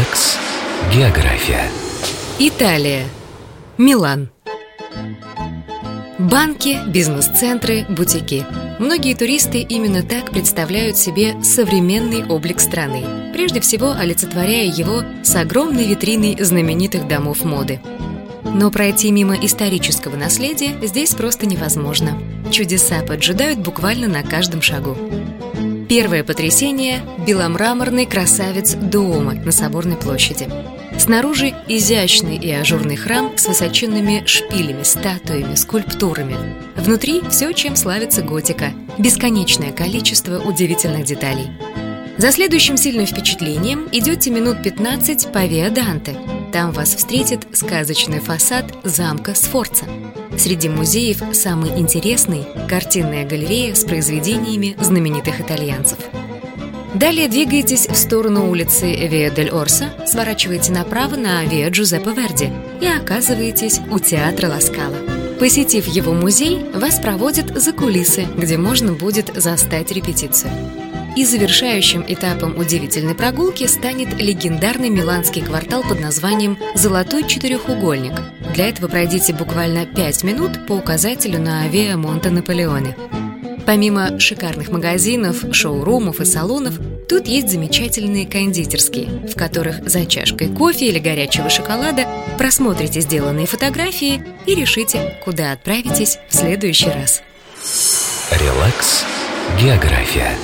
Релакс. География. Италия. Милан. Банки, бизнес-центры, бутики. Многие туристы именно так представляют себе современный облик страны, прежде всего олицетворяя его с огромной витриной знаменитых домов моды. Но пройти мимо исторического наследия здесь просто невозможно. Чудеса поджидают буквально на каждом шагу. Первое потрясение – беломраморный красавец Дуома на Соборной площади. Снаружи изящный и ажурный храм с высоченными шпилями, статуями, скульптурами. Внутри все, чем славится готика – бесконечное количество удивительных деталей. За следующим сильным впечатлением идете минут 15 по Виа Данте. Там вас встретит сказочный фасад замка Сфорца – Среди музеев самый интересный – картинная галерея с произведениями знаменитых итальянцев. Далее двигаетесь в сторону улицы Виа дель Орса, сворачиваете направо на Виа Джузеппе Верди и оказываетесь у театра Ласкала. Посетив его музей, вас проводят за кулисы, где можно будет застать репетицию. И завершающим этапом удивительной прогулки станет легендарный миланский квартал под названием «Золотой четырехугольник». Для этого пройдите буквально 5 минут по указателю на Авиа Монте Наполеоне. Помимо шикарных магазинов, шоурумов и салонов, тут есть замечательные кондитерские, в которых за чашкой кофе или горячего шоколада просмотрите сделанные фотографии и решите, куда отправитесь в следующий раз. Релакс. География.